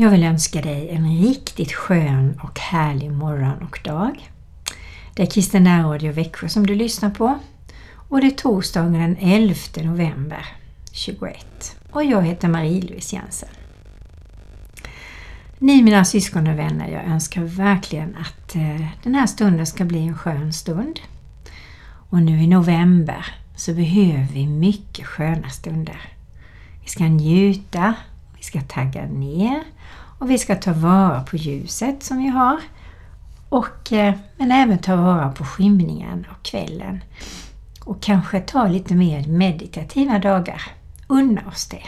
Jag vill önska dig en riktigt skön och härlig morgon och dag. Det är Kristen Radio Växjö som du lyssnar på och det är torsdagen den 11 november 21 och jag heter Marie-Louise Jensen. Ni mina syskon och vänner, jag önskar verkligen att eh, den här stunden ska bli en skön stund. Och nu i november så behöver vi mycket sköna stunder. Vi ska njuta, vi ska tagga ner och vi ska ta vara på ljuset som vi har. Och, eh, men även ta vara på skymningen och kvällen. Och kanske ta lite mer meditativa dagar. Unna oss det.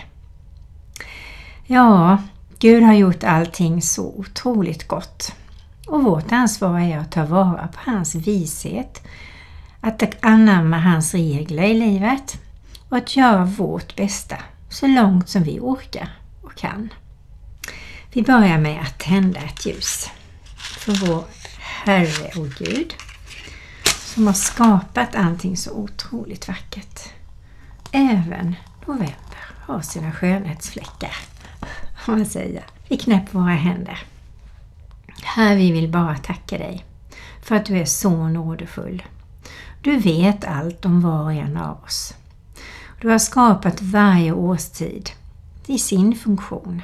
Ja, Gud har gjort allting så otroligt gott. Och vårt ansvar är att ta vara på hans vishet, att anamma hans regler i livet och att göra vårt bästa så långt som vi orkar och kan. Vi börjar med att tända ett ljus för vår Herre och Gud som har skapat allting så otroligt vackert. Även november har sina skönhetsfläckar, om man säger. Vi knäpper våra händer. Herre, vi vill bara tacka dig för att du är så nådefull. Du vet allt om var och en av oss. Du har skapat varje årstid i sin funktion.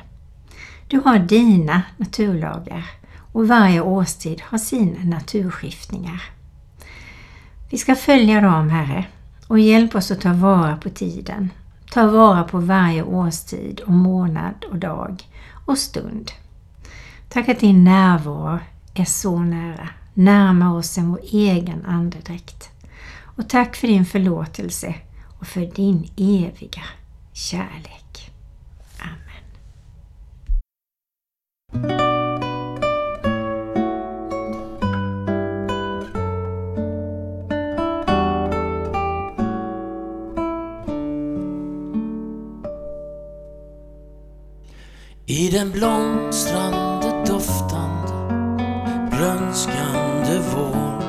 Du har dina naturlagar och varje årstid har sina naturskiftningar. Vi ska följa dem, Herre, och hjälp oss att ta vara på tiden. Ta vara på varje årstid och månad och dag och stund. Tack att din närvaro är så nära, närmare oss än vår egen andedräkt. Och tack för din förlåtelse och för din eviga kärlek. Amen. I den blomstrande doftande grönskande vår.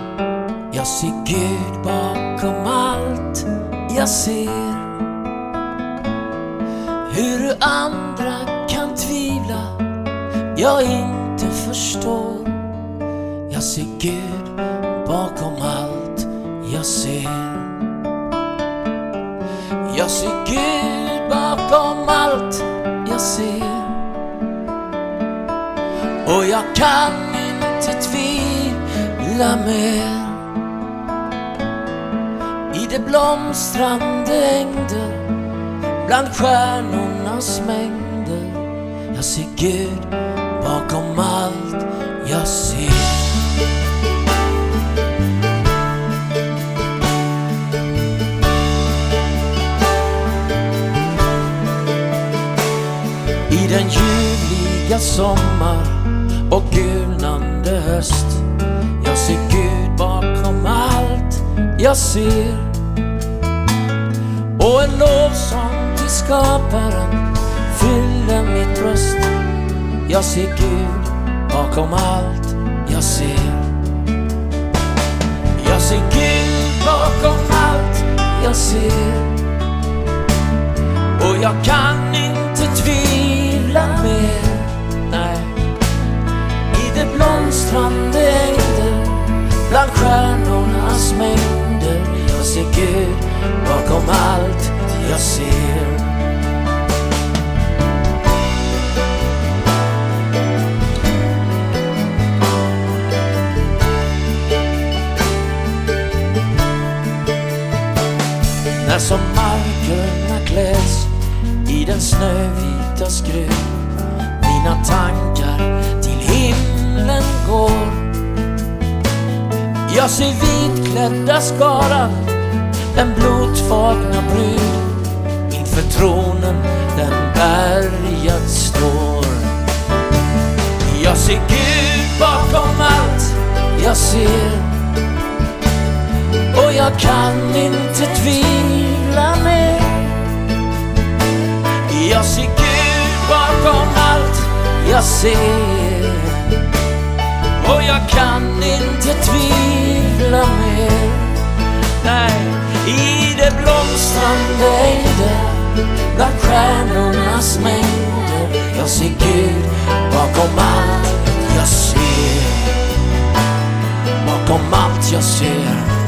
Jag ser Gud bakom allt jag ser. Hur andra kan tvivla jag inte förstår. Jag ser Gud bakom allt jag ser. Jag ser Gud bakom allt jag ser. Och jag kan inte tvivla mer. I det blomstrande ängder bland stjärnornas mängder. Jag ser Gud bakom allt jag ser. I den ljuvliga sommar och gulnande höst. Jag ser Gud bakom allt jag ser. Och en lovsång till skaparen fyller mitt bröst. Jag ser Gud bakom allt jag ser. Jag ser Gud bakom allt jag ser. Och jag kan inte tvivla mer, nej. I det blomstrande ängder bland stjärnornas mängder. Jag ser Gud bakom allt jag ser. Där som markerna kläs i den snövita skrud Mina tankar till himlen går. Jag ser vitklädda skaran, Den blodfagna brud Inför tronen den bärgad står. Jag ser Gud bakom allt jag ser och jag kan inte tvivla mer. Jag ser Gud bakom allt jag ser. Och jag kan inte tvivla mer. Nej, i det blomstrande ejder bland stjärnornas mängder Jag ser Gud Bakom allt jag ser. Bakom allt jag ser.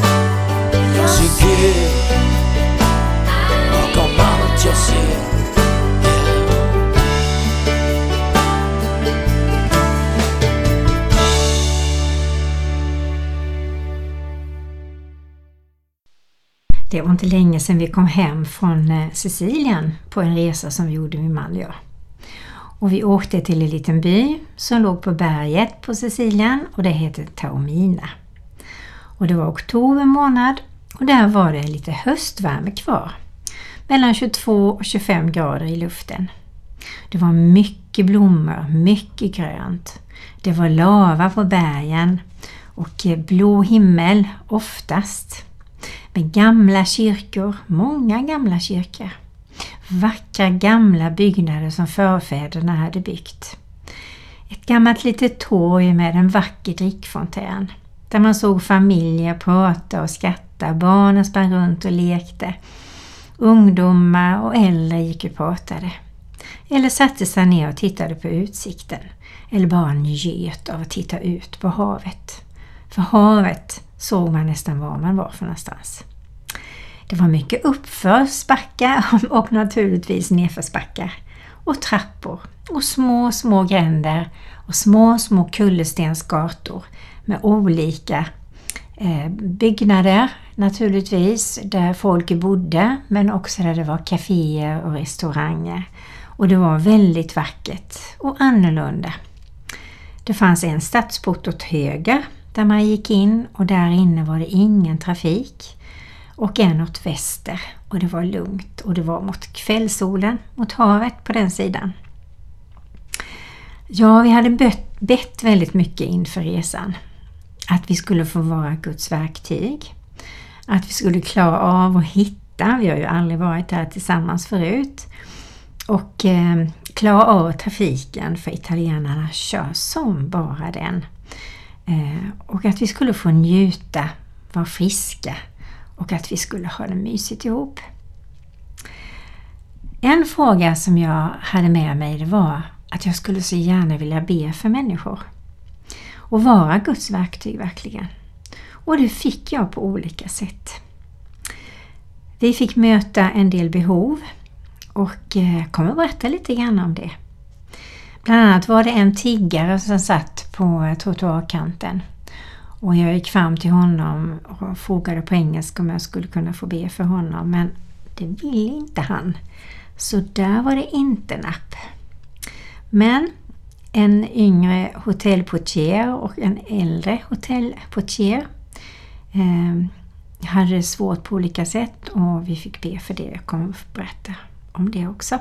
Det var inte länge sedan vi kom hem från eh, Sicilien på en resa som vi gjorde min man och jag. Och vi åkte till en liten by som låg på berget på Sicilien och det heter Taormina. Och det var oktober månad och där var det lite höstvärme kvar. Mellan 22 och 25 grader i luften. Det var mycket blommor, mycket grönt. Det var lava på bergen och blå himmel oftast. Med gamla kyrkor, många gamla kyrkor. Vackra gamla byggnader som förfäderna hade byggt. Ett gammalt litet torg med en vacker drickfontän. Där man såg familjer prata och skratta, barnen sprang runt och lekte. Ungdomar och äldre gick och pratade. Eller satte sig ner och tittade på utsikten. Eller bara njöt av att titta ut på havet. För havet såg man nästan var man var för någonstans. Det var mycket uppförsbackar och naturligtvis nedförsbackar. Och trappor och små, små gränder och små, små kullerstensgator med olika eh, byggnader naturligtvis där folk bodde men också där det var kaféer och restauranger. Och det var väldigt vackert och annorlunda. Det fanns en stadsport åt höger där man gick in och där inne var det ingen trafik och en åt väster och det var lugnt och det var mot kvällssolen, mot havet på den sidan. Ja, vi hade bett, bett väldigt mycket inför resan. Att vi skulle få vara Guds verktyg. Att vi skulle klara av att hitta, vi har ju aldrig varit här tillsammans förut, och eh, klara av trafiken för italienarna kör som bara den. Eh, och att vi skulle få njuta, vara friska och att vi skulle ha det mysigt ihop. En fråga som jag hade med mig det var att jag skulle så gärna vilja be för människor och vara Guds verktyg verkligen. Och det fick jag på olika sätt. Vi fick möta en del behov och jag eh, kommer berätta lite grann om det. Bland annat var det en tiggare som satt på trottoarkanten och jag gick fram till honom och frågade på engelska om jag skulle kunna få be för honom men det ville inte han. Så där var det inte napp. Men en yngre hotellportier och en äldre hotellportier eh, hade det svårt på olika sätt och vi fick be för det. Jag kommer att berätta om det också.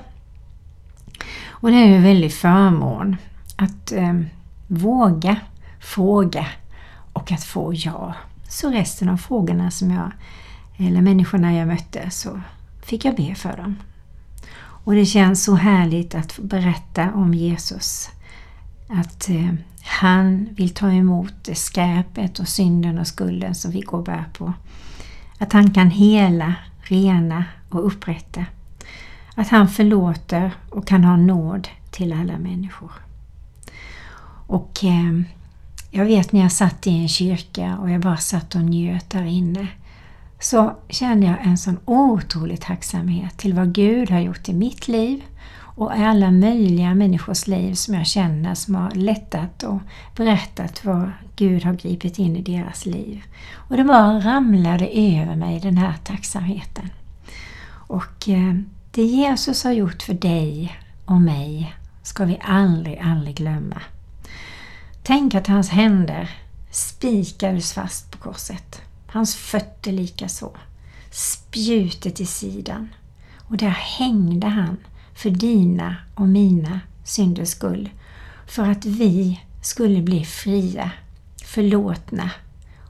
Och det är ju en väldig förmån att eh, våga fråga och att få ja. Så resten av frågorna som jag, eller människorna jag mötte, så fick jag be för dem. Och det känns så härligt att få berätta om Jesus. Att eh, han vill ta emot skräpet och synden och skulden som vi går och bär på. Att han kan hela, rena och upprätta. Att han förlåter och kan ha nåd till alla människor. Och eh, jag vet när jag satt i en kyrka och jag bara satt och njöt där inne så kände jag en sån otrolig tacksamhet till vad Gud har gjort i mitt liv och alla möjliga människors liv som jag känner som har lättat och berättat vad Gud har gripit in i deras liv. Och det bara ramlade över mig den här tacksamheten. Och eh, det Jesus har gjort för dig och mig ska vi aldrig, aldrig glömma. Tänk att hans händer spikades fast på korset. Hans fötter lika så. Spjutet i sidan. Och där hängde han för dina och mina synders skull. För att vi skulle bli fria, förlåtna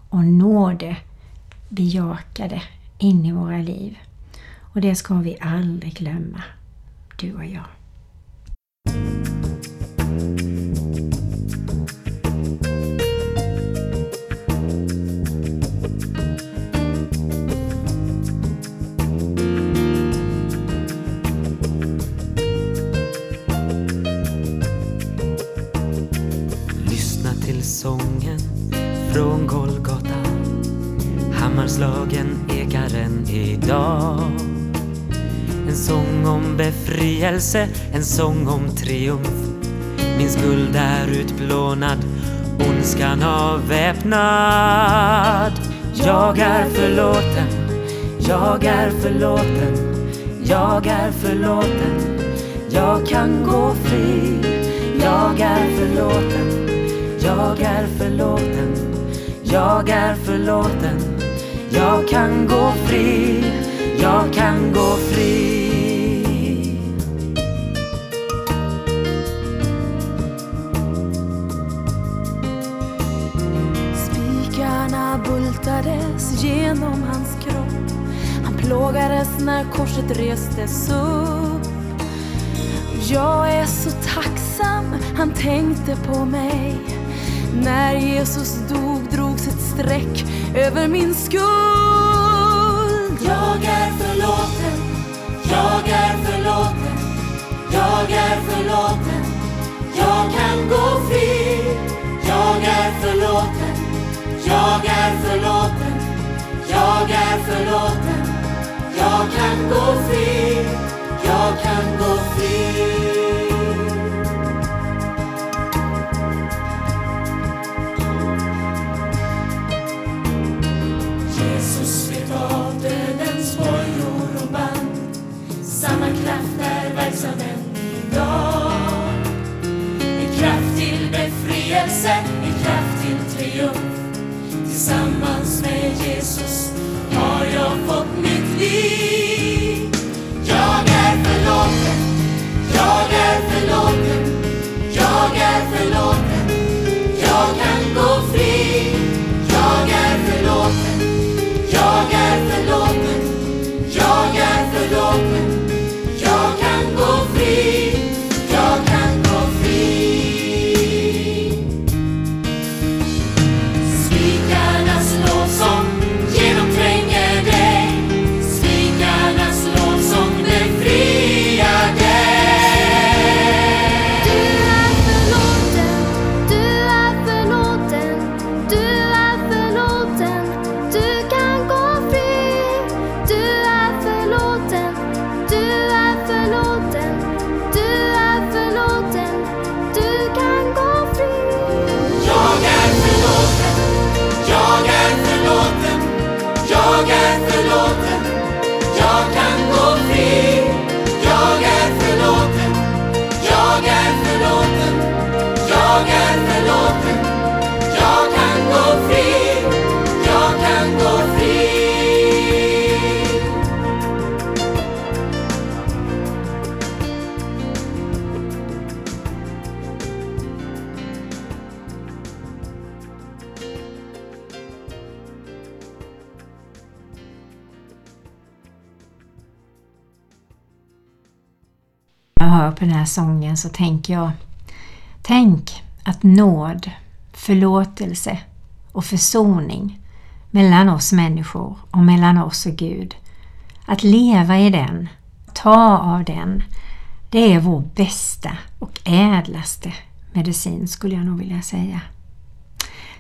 och nåde bejakade in i våra liv. Och det ska vi aldrig glömma, du och jag. sången från Golgata. Hammarslagen ekar än idag. En sång om befrielse, en sång om triumf. Min skuld är utplånad, ondskan avväpnad. Jag är förlåten, jag är förlåten, jag är förlåten. Jag kan gå fri, jag är förlåten jag är förlåten, jag är förlåten. Jag kan gå fri, jag kan gå fri. Spikarna bultades genom hans kropp. Han plågades när korset restes upp. Jag är så tacksam, han tänkte på mig. När Jesus dog drogs ett streck över min skuld. Jag är förlåten, jag är förlåten, jag är förlåten. Jag kan gå fri, jag är förlåten, jag är förlåten, jag är förlåten. Jag kan gå fri, jag kan gå fri. Befrielse, en kraft till triumf. Tillsammans med Jesus på den här sången så tänker jag Tänk att nåd, förlåtelse och försoning mellan oss människor och mellan oss och Gud. Att leva i den, ta av den, det är vår bästa och ädlaste medicin skulle jag nog vilja säga.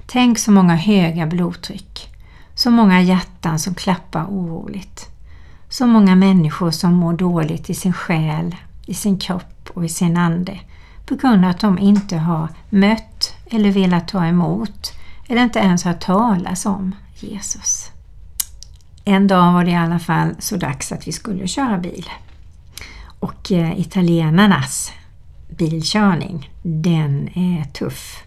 Tänk så många höga blodtryck, så många hjärtan som klappar oroligt, så många människor som mår dåligt i sin själ, i sin kropp och i sin ande på grund av att de inte har mött eller velat ta emot eller inte ens har talas om Jesus. En dag var det i alla fall så dags att vi skulle köra bil. Och eh, italienarnas bilkörning, den är tuff.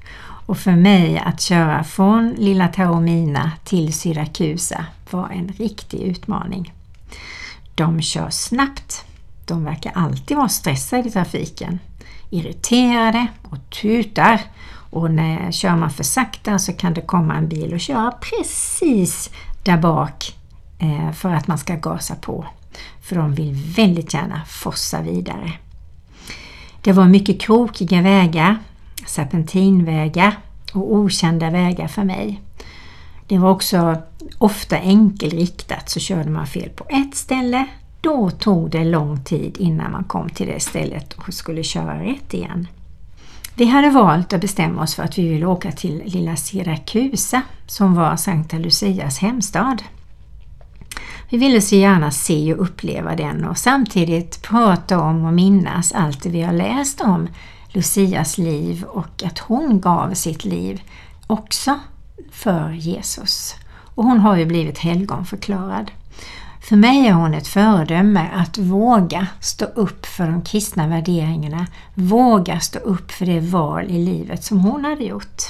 Och för mig att köra från lilla Taormina till Syrakusa var en riktig utmaning. De kör snabbt. De verkar alltid vara stressade i trafiken. Irriterade och tutar. Och när kör man för sakta så kan det komma en bil och köra precis där bak eh, för att man ska gasa på. För de vill väldigt gärna forsa vidare. Det var mycket krokiga vägar, serpentinvägar och okända vägar för mig. Det var också ofta enkelriktat så körde man fel på ett ställe. Då tog det lång tid innan man kom till det stället och skulle köra rätt igen. Vi hade valt att bestämma oss för att vi ville åka till lilla Sirakusa som var Sankta Lucias hemstad. Vi ville så gärna se och uppleva den och samtidigt prata om och minnas allt det vi har läst om Lucias liv och att hon gav sitt liv också för Jesus. Och hon har ju blivit helgonförklarad. För mig är hon ett föredöme att våga stå upp för de kristna värderingarna, våga stå upp för det val i livet som hon hade gjort.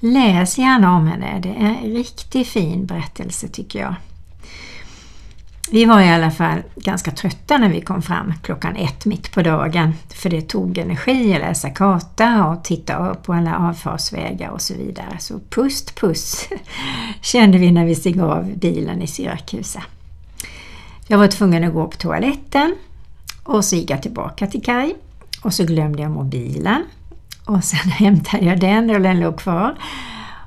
Läs gärna om henne, det är en riktigt fin berättelse tycker jag. Vi var i alla fall ganska trötta när vi kom fram klockan ett mitt på dagen för det tog energi att läsa karta och titta på alla avfartsvägar och så vidare. Så pust puss kände vi när vi steg av bilen i Syrakusa. Jag var tvungen att gå på toaletten och så gick jag tillbaka till Kaj och så glömde jag mobilen och sen hämtade jag den och den låg kvar.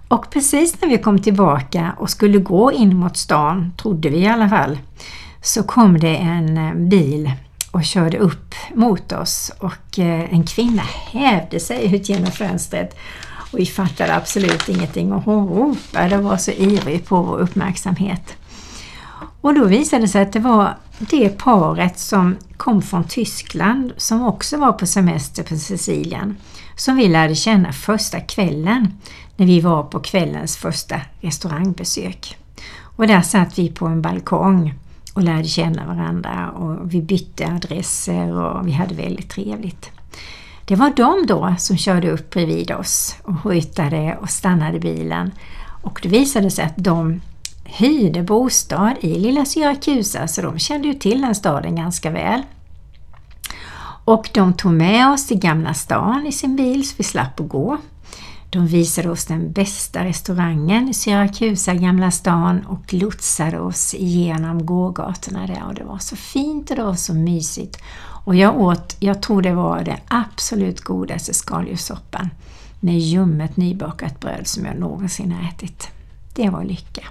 Och precis när vi kom tillbaka och skulle gå in mot stan, trodde vi i alla fall, så kom det en eh, bil och körde upp mot oss och eh, en kvinna hävde sig ut genom fönstret och vi fattade absolut ingenting och hon ropade och var så ivrig på vår uppmärksamhet. Och då visade det sig att det var det paret som kom från Tyskland som också var på semester på Sicilien som vi lärde känna första kvällen när vi var på kvällens första restaurangbesök. Och där satt vi på en balkong och lärde känna varandra och vi bytte adresser och vi hade väldigt trevligt. Det var de då som körde upp bredvid oss och hojtade och stannade bilen och det visade sig att de hyrde bostad i lilla Syrakusa så de kände ju till den staden ganska väl. Och de tog med oss till Gamla stan i sin bil så vi slapp att gå. De visade oss den bästa restaurangen i Syrakusa, Gamla stan och lotsade oss igenom gågatorna där och det var så fint och det var så mysigt. Och jag åt, jag tror det var det absolut godaste skaldjurssoppan med ljummet nybakat bröd som jag någonsin har ätit. Det var lycka.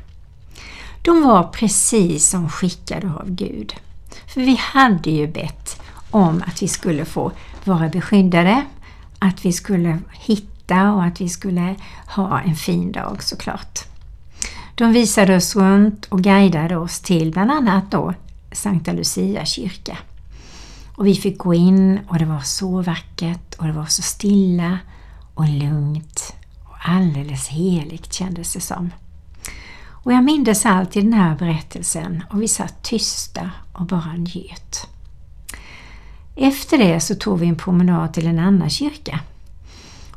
De var precis som skickade av Gud. För vi hade ju bett om att vi skulle få vara beskyddade, att vi skulle hitta och att vi skulle ha en fin dag såklart. De visade oss runt och guidade oss till bland annat då Sankta Lucia kyrka. Och vi fick gå in och det var så vackert och det var så stilla och lugnt och alldeles heligt kändes det som. Och jag mindes alltid den här berättelsen och vi satt tysta och bara njöt. Efter det så tog vi en promenad till en annan kyrka.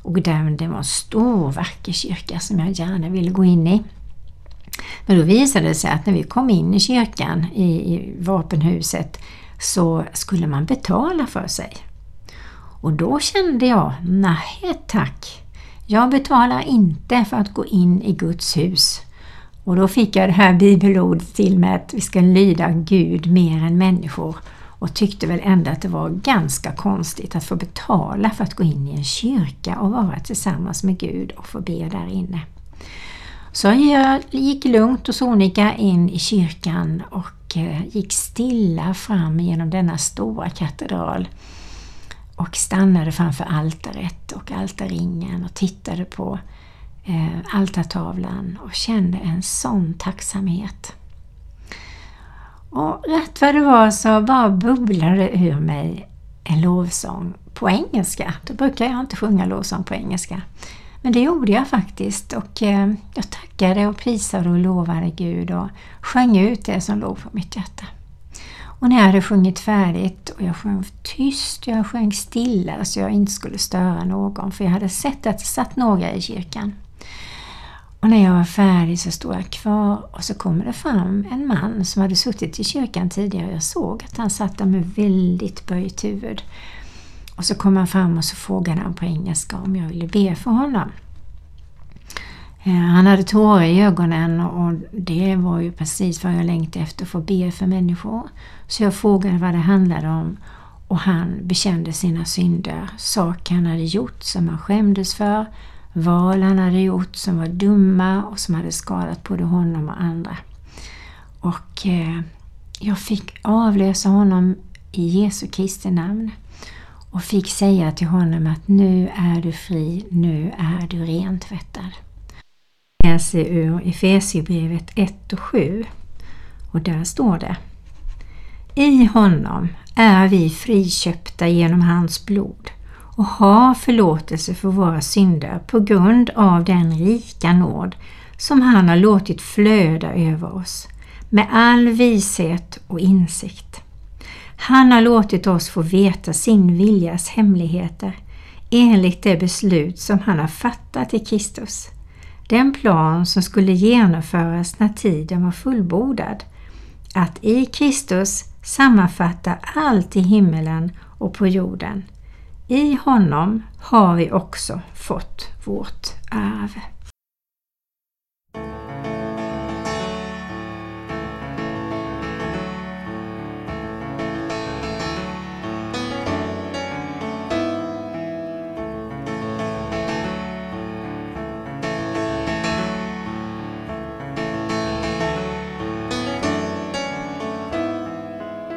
Och det var en stor vacker kyrka som jag gärna ville gå in i. Men då visade det sig att när vi kom in i kyrkan, i, i vapenhuset, så skulle man betala för sig. Och då kände jag, nej tack, jag betalar inte för att gå in i Guds hus. Och då fick jag det här bibelordet till mig att vi ska lyda Gud mer än människor och tyckte väl ändå att det var ganska konstigt att få betala för att gå in i en kyrka och vara tillsammans med Gud och få be där inne. Så jag gick lugnt och sonika in i kyrkan och eh, gick stilla fram genom denna stora katedral och stannade framför altaret och altarringen och tittade på eh, altartavlan och kände en sån tacksamhet. Och rätt vad det var så bara bubblade ur mig en lovsång på engelska. Då brukar jag inte sjunga lovsång på engelska. Men det gjorde jag faktiskt och eh, jag tackade och prisade och lovade Gud och sjöng ut det som låg på mitt hjärta. Och när jag hade sjungit färdigt och jag sjöng tyst, jag sjöng stilla så jag inte skulle störa någon för jag hade sett att det satt några i kyrkan. Och när jag var färdig så stod jag kvar och så kommer det fram en man som hade suttit i kyrkan tidigare. Jag såg att han satt där med väldigt böjt huvud. Och så kom han fram och så frågade han på engelska om jag ville be för honom. Eh, han hade tårar i ögonen och det var ju precis vad jag längtade efter, att få be för människor. Så jag frågade vad det handlade om och han bekände sina synder, saker han hade gjort som han skämdes för, val han hade gjort som var dumma och som hade skadat både honom och andra. Och eh, jag fick avlösa honom i Jesu Kristi namn och fick säga till honom att nu är du fri, nu är du rentvättad. Jag läser ur Efesierbrevet 1 och 7. Och där står det I honom är vi friköpta genom hans blod och har förlåtelse för våra synder på grund av den rika nåd som han har låtit flöda över oss med all vishet och insikt. Han har låtit oss få veta sin viljas hemligheter enligt det beslut som han har fattat i Kristus. Den plan som skulle genomföras när tiden var fullbordad. Att i Kristus sammanfatta allt i himmelen och på jorden. I honom har vi också fått vårt arv.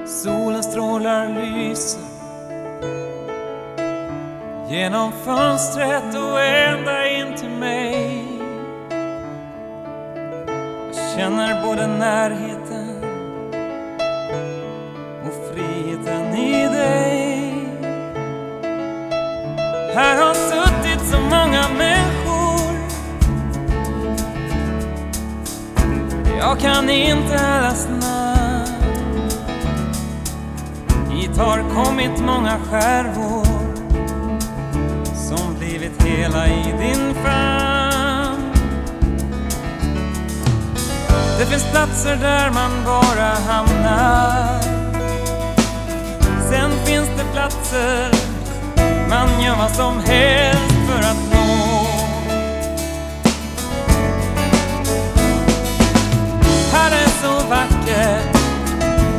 Solens strålar lyser genom fönstret och ända in till mig. Jag känner både närheten och friheten i dig. Här har suttit så många människor. Jag kan inte allas namn. Hit har kommit många skärvor hela i din famn. Det finns platser där man bara hamnar. Sen finns det platser man gör vad som helst för att nå. Här är så vackert,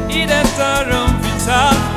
i detta rum finns allt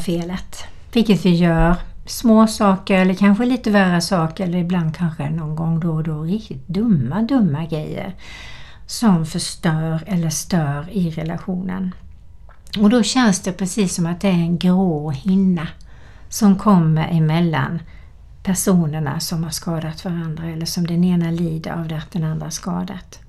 felet, vilket vi gör små saker eller kanske lite värre saker eller ibland kanske någon gång då och då riktigt dumma, dumma grejer som förstör eller stör i relationen. Och då känns det precis som att det är en grå hinna som kommer emellan personerna som har skadat varandra eller som den ena lider av det att den andra skadat.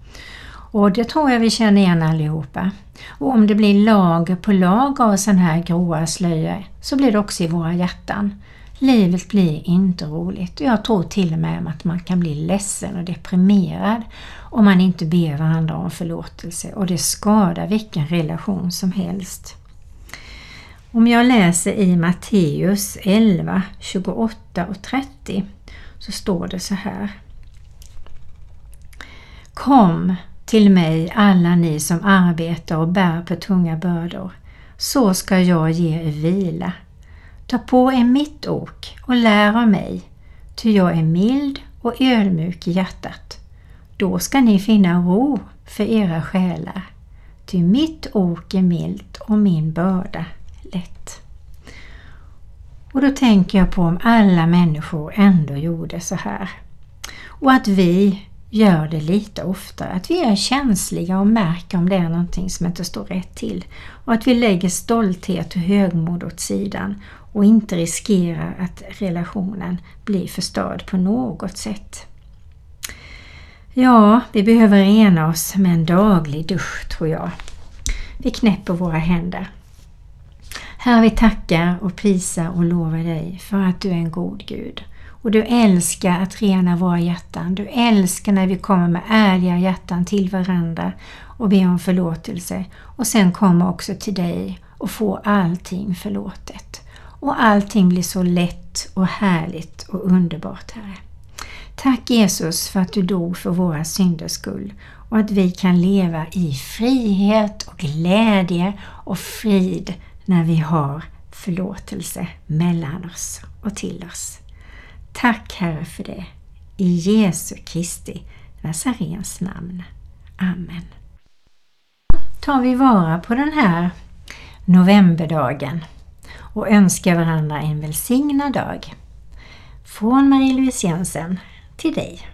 Och det tror jag vi känner igen allihopa. Och om det blir lager på lager av sån här gråa slöjor så blir det också i våra hjärtan. Livet blir inte roligt. Jag tror till och med att man kan bli ledsen och deprimerad om man inte ber varandra om förlåtelse och det skadar vilken relation som helst. Om jag läser i Matteus 11, 28 och 30 så står det så här. Kom till mig alla ni som arbetar och bär på tunga bördor, så ska jag ge er vila. Ta på er mitt ok och lär av mig, ty jag är mild och ödmjuk i hjärtat. Då ska ni finna ro för era själar, ty mitt ok är milt och min börda lätt. Och då tänker jag på om alla människor ändå gjorde så här. Och att vi gör det lite oftare. Att vi är känsliga och märker om det är någonting som inte står rätt till. Och att vi lägger stolthet och högmod åt sidan och inte riskerar att relationen blir förstörd på något sätt. Ja, vi behöver rena oss med en daglig dusch tror jag. Vi knäpper våra händer. Herre, vi tackar och prisar och lovar dig för att du är en god Gud. Och du älskar att rena våra hjärtan. Du älskar när vi kommer med ärliga hjärtan till varandra och ber om förlåtelse. Och sen kommer också till dig och får allting förlåtet. Och allting blir så lätt och härligt och underbart, Herre. Tack Jesus för att du dog för våra synders skull och att vi kan leva i frihet och glädje och frid när vi har förlåtelse mellan oss och till oss. Tack Herre för det. I Jesu Kristi Nazarens namn. Amen. Tar vi vara på den här novemberdagen och önskar varandra en välsignad dag. Från Marie-Louise Jensen till dig.